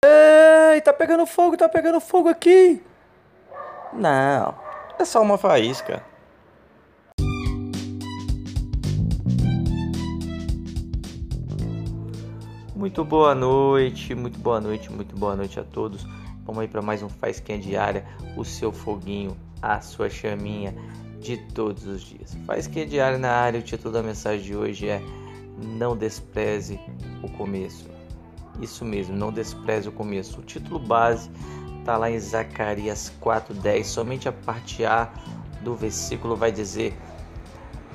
Peraí, tá pegando fogo, tá pegando fogo aqui. Não, é só uma faísca. Muito boa noite, muito boa noite, muito boa noite a todos. Vamos aí para mais um Faisquinha Diária, o seu foguinho, a sua chaminha de todos os dias. Faisquinha Diária na área, o título da mensagem de hoje é Não despreze o começo. Isso mesmo, não despreze o começo. O título base está lá em Zacarias 4:10. Somente a parte A do versículo vai dizer: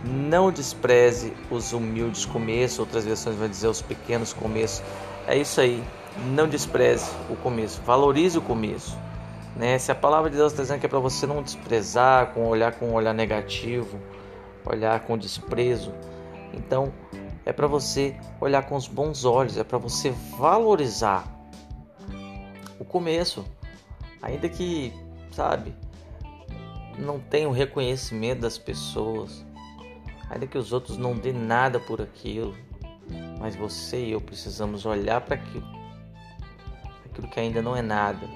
Não despreze os humildes começos. Outras versões vão dizer os pequenos começos. É isso aí. Não despreze o começo. Valorize o começo. Né? Se a palavra de Deus está dizendo que é para você não desprezar, com olhar com um olhar negativo, olhar com desprezo, então é para você olhar com os bons olhos, é para você valorizar o começo, ainda que, sabe, não tenha o reconhecimento das pessoas, ainda que os outros não dêem nada por aquilo, mas você e eu precisamos olhar para aquilo, aquilo que ainda não é nada,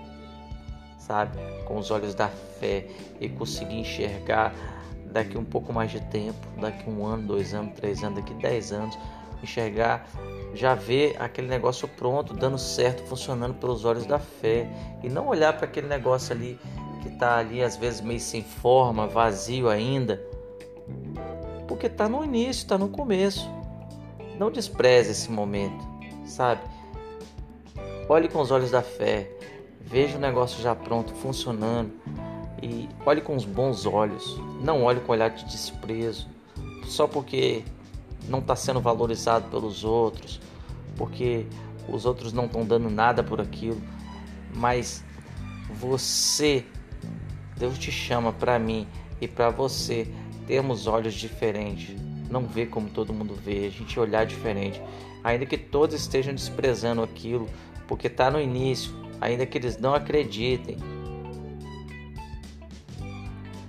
sabe, com os olhos da fé e conseguir enxergar daqui um pouco mais de tempo, daqui um ano, dois anos, três anos, daqui dez anos, enxergar, já ver aquele negócio pronto, dando certo, funcionando pelos olhos da fé e não olhar para aquele negócio ali que está ali às vezes meio sem forma, vazio ainda, porque está no início, está no começo. Não despreze esse momento, sabe? Olhe com os olhos da fé, veja o negócio já pronto, funcionando e olhe com os bons olhos, não olhe com olhar de desprezo, só porque não está sendo valorizado pelos outros, porque os outros não estão dando nada por aquilo, mas você, Deus te chama para mim e para você termos olhos diferentes, não ver como todo mundo vê, a gente olhar diferente, ainda que todos estejam desprezando aquilo, porque está no início, ainda que eles não acreditem,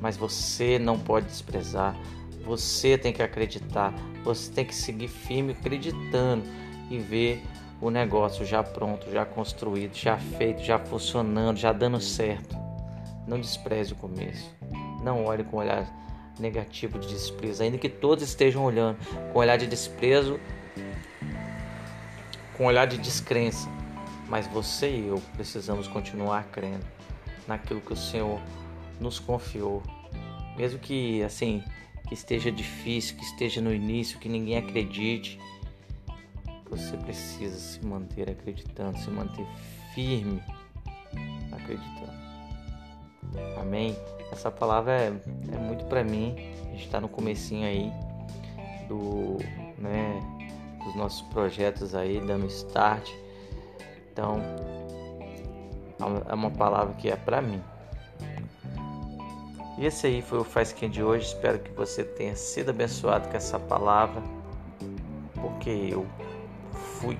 mas você não pode desprezar. Você tem que acreditar, você tem que seguir firme acreditando e ver o negócio já pronto, já construído, já feito, já funcionando, já dando certo. Não despreze o começo. Não olhe com olhar negativo de desprezo, ainda que todos estejam olhando com olhar de desprezo, com olhar de descrença. Mas você e eu precisamos continuar crendo naquilo que o Senhor nos confiou. Mesmo que assim, que esteja difícil, que esteja no início, que ninguém acredite, você precisa se manter acreditando, se manter firme acreditando. Amém? Essa palavra é, é muito para mim. A gente está no comecinho aí do, né, dos nossos projetos aí, dando start. Então, é uma palavra que é para mim. E esse aí foi o Faz Quem de hoje. Espero que você tenha sido abençoado com essa palavra, porque eu fui.